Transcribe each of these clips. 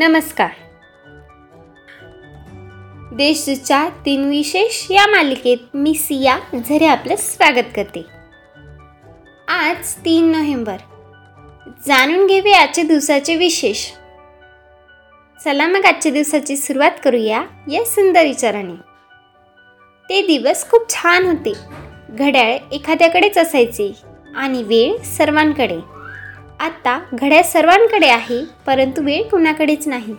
नमस्कार. देशच्या तीन विशेष या मालिकेत मी सिया झरे आपलं स्वागत करते. आज तीन नोव्हेंबर. जाणून घेऊया आजच्या दिवसाचे विशेष. चला मग आजच्या दिवसाची सुरुवात करूया या सुंदर विचाराने. ते दिवस खूप छान होते. घड्याळ एखाद्याकडेच असायचे आणि वेळ सर्वांकडे. आता घड्याळ सर्वांकडे आहे परंतु वेळ कुणाकडेच नाही.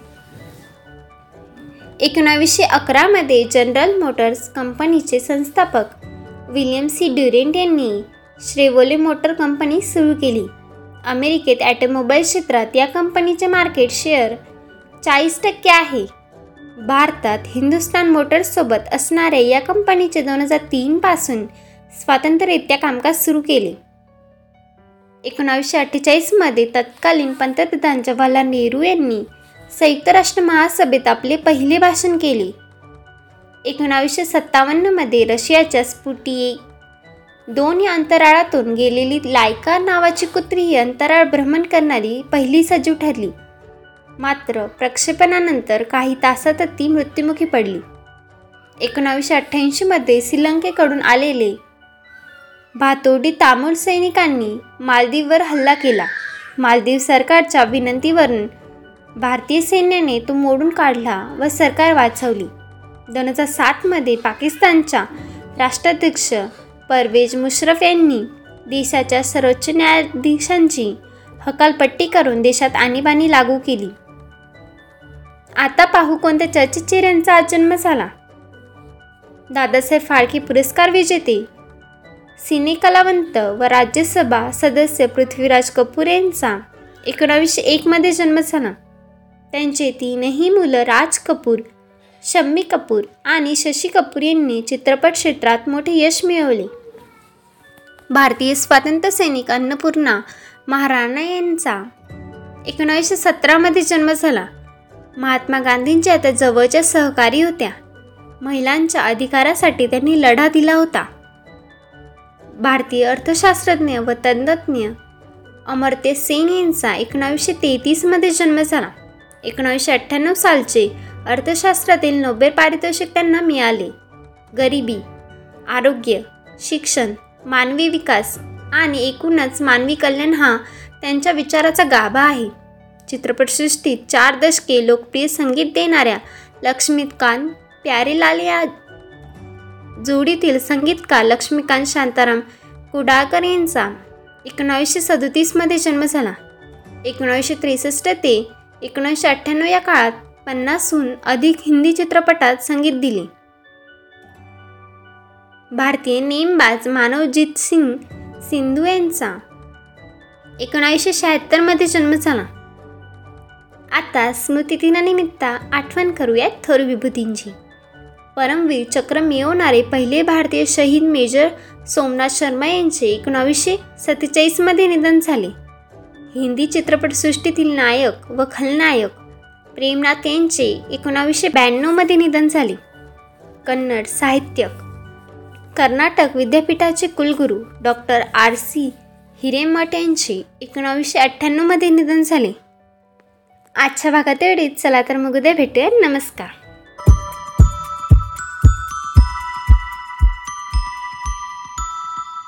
एकोणावीसशे अकरामध्ये जनरल मोटर्स कंपनीचे संस्थापक विल्यम सी. ड्युरेंट यांनी श्रेवोले मोटर कंपनी सुरू केली. अमेरिकेत ॲटोमोबाईल क्षेत्रात या कंपनीचे मार्केट शेअर चाळीस टक्के आहे. भारतात हिंदुस्तान मोटर्ससोबत असणाऱ्या या कंपनीचे दोन हजार तीनपासून स्वातंत्र्यरित्या कामकाज सुरू केले. एकोणावीसशे अठ्ठेचाळीसमध्ये तत्कालीन पंतप्रधान जवाहरलाल नेहरू यांनी संयुक्त राष्ट्र महासभेत आपले पहिले भाषण केले. एकोणावीसशे सत्तावन्नमध्ये रशियाच्या स्पुटी दोन या अंतराळातून गेलेली लायका नावाची कुत्री ही अंतराळ भ्रमण करणारी पहिली सजीव ठरली. मात्र प्रक्षेपणानंतर काही तासातच ती मृत्युमुखी पडली. एकोणावीसशे अठ्ठ्याऐंशीमध्ये श्रीलंकेकडून आलेले भातोडी तामूळ सैनिकांनी मालदीववर हल्ला केला. मालदीव सरकारच्या विनंतीवरून भारतीय सैन्याने तो मोडून काढला व सरकार वाचवली. दोन हजार सातमध्ये पाकिस्तानच्या राष्ट्राध्यक्ष परवेज मुश्रफ यांनी देशाच्या सर्वोच्च न्यायाधीशांची हकालपट्टी करून देशात आणीबाणी लागू केली. आता पाहू कोणत्या चर्चित चेहऱ्यांचा आज जन्म झाला. दादासाहेब फाळके पुरस्कार विजेते सिने कलावंत व राज्यसभा सदस्य पृथ्वीराज कपूर यांचा एकोणावीसशे एकमध्ये जन्म झाला. त्यांचे तीनही मुलं राज कपूर शम्मी कपूर आणि शशी कपूर यांनी चित्रपट क्षेत्रात मोठे यश मिळवले. भारतीय स्वातंत्र्य सैनिक अन्नपूर्णा महाराणा यांचा एकोणावीसशे सतरामध्ये जन्म झाला. महात्मा गांधींच्या त्या जवळच्या सहकारी होत्या. महिलांच्या अधिकारासाठी त्यांनी लढा दिला होता. भारतीय अर्थशास्त्रज्ञ व तंत्रज्ञ अमर्त्य सेन यांचा एकोणावीसशे तेहतीसमध्ये जन्म झाला. एकोणावीसशे अठ्ठ्याण्णव सालचे अर्थशास्त्रातील नोबेल पारितोषिक त्यांना मिळाले. गरिबी आरोग्य शिक्षण मानवी विकास आणि एकूणच मानवी कल्याण हा त्यांच्या विचाराचा गाभा आहे. चित्रपटसृष्टीत चार दशके लोकप्रिय संगीत देणाऱ्या लक्ष्मीकांत प्यारेलाल या जोडीतील संगीतकार लक्ष्मीकांत शांताराम कुडाळकर यांचा एकोणावीसशे सदोतीसमध्ये जन्म झाला. एकोणावीसशे त्रेसष्ट ते एकोणावीसशे अठ्ठ्याण्णव या काळात पन्नासहून अधिक हिंदी चित्रपटात संगीत दिले. भारतीय नेमबाज मानवजीत सिंग सिंधू यांचा एकोणावीसशे शहात्तरमध्ये जन्म झाला. आता स्मृतिदिनानिमित्त आठवण करूयात थोर विभूतींची. परमवीर चक्र मिळवणारे पहिले भारतीय शहीद मेजर सोमनाथ शर्मा यांचे एकोणावीसशे सत्तेचाळीसमध्ये निधन झाले. हिंदी चित्रपटसृष्टीतील नायक व खलनायक प्रेमनाथ यांचे एकोणावीसशे ब्याण्णवमध्ये निधन झाले. कन्नड साहित्यक कर्नाटक विद्यापीठाचे कुलगुरू डॉक्टर आर. सी. हिरेमठ यांचे एकोणावीसशे अठ्ठ्याण्णवमध्ये निधन झाले. आजच्या भागात एवढीच. चला तर मग उद्या भेटूया नमस्कार.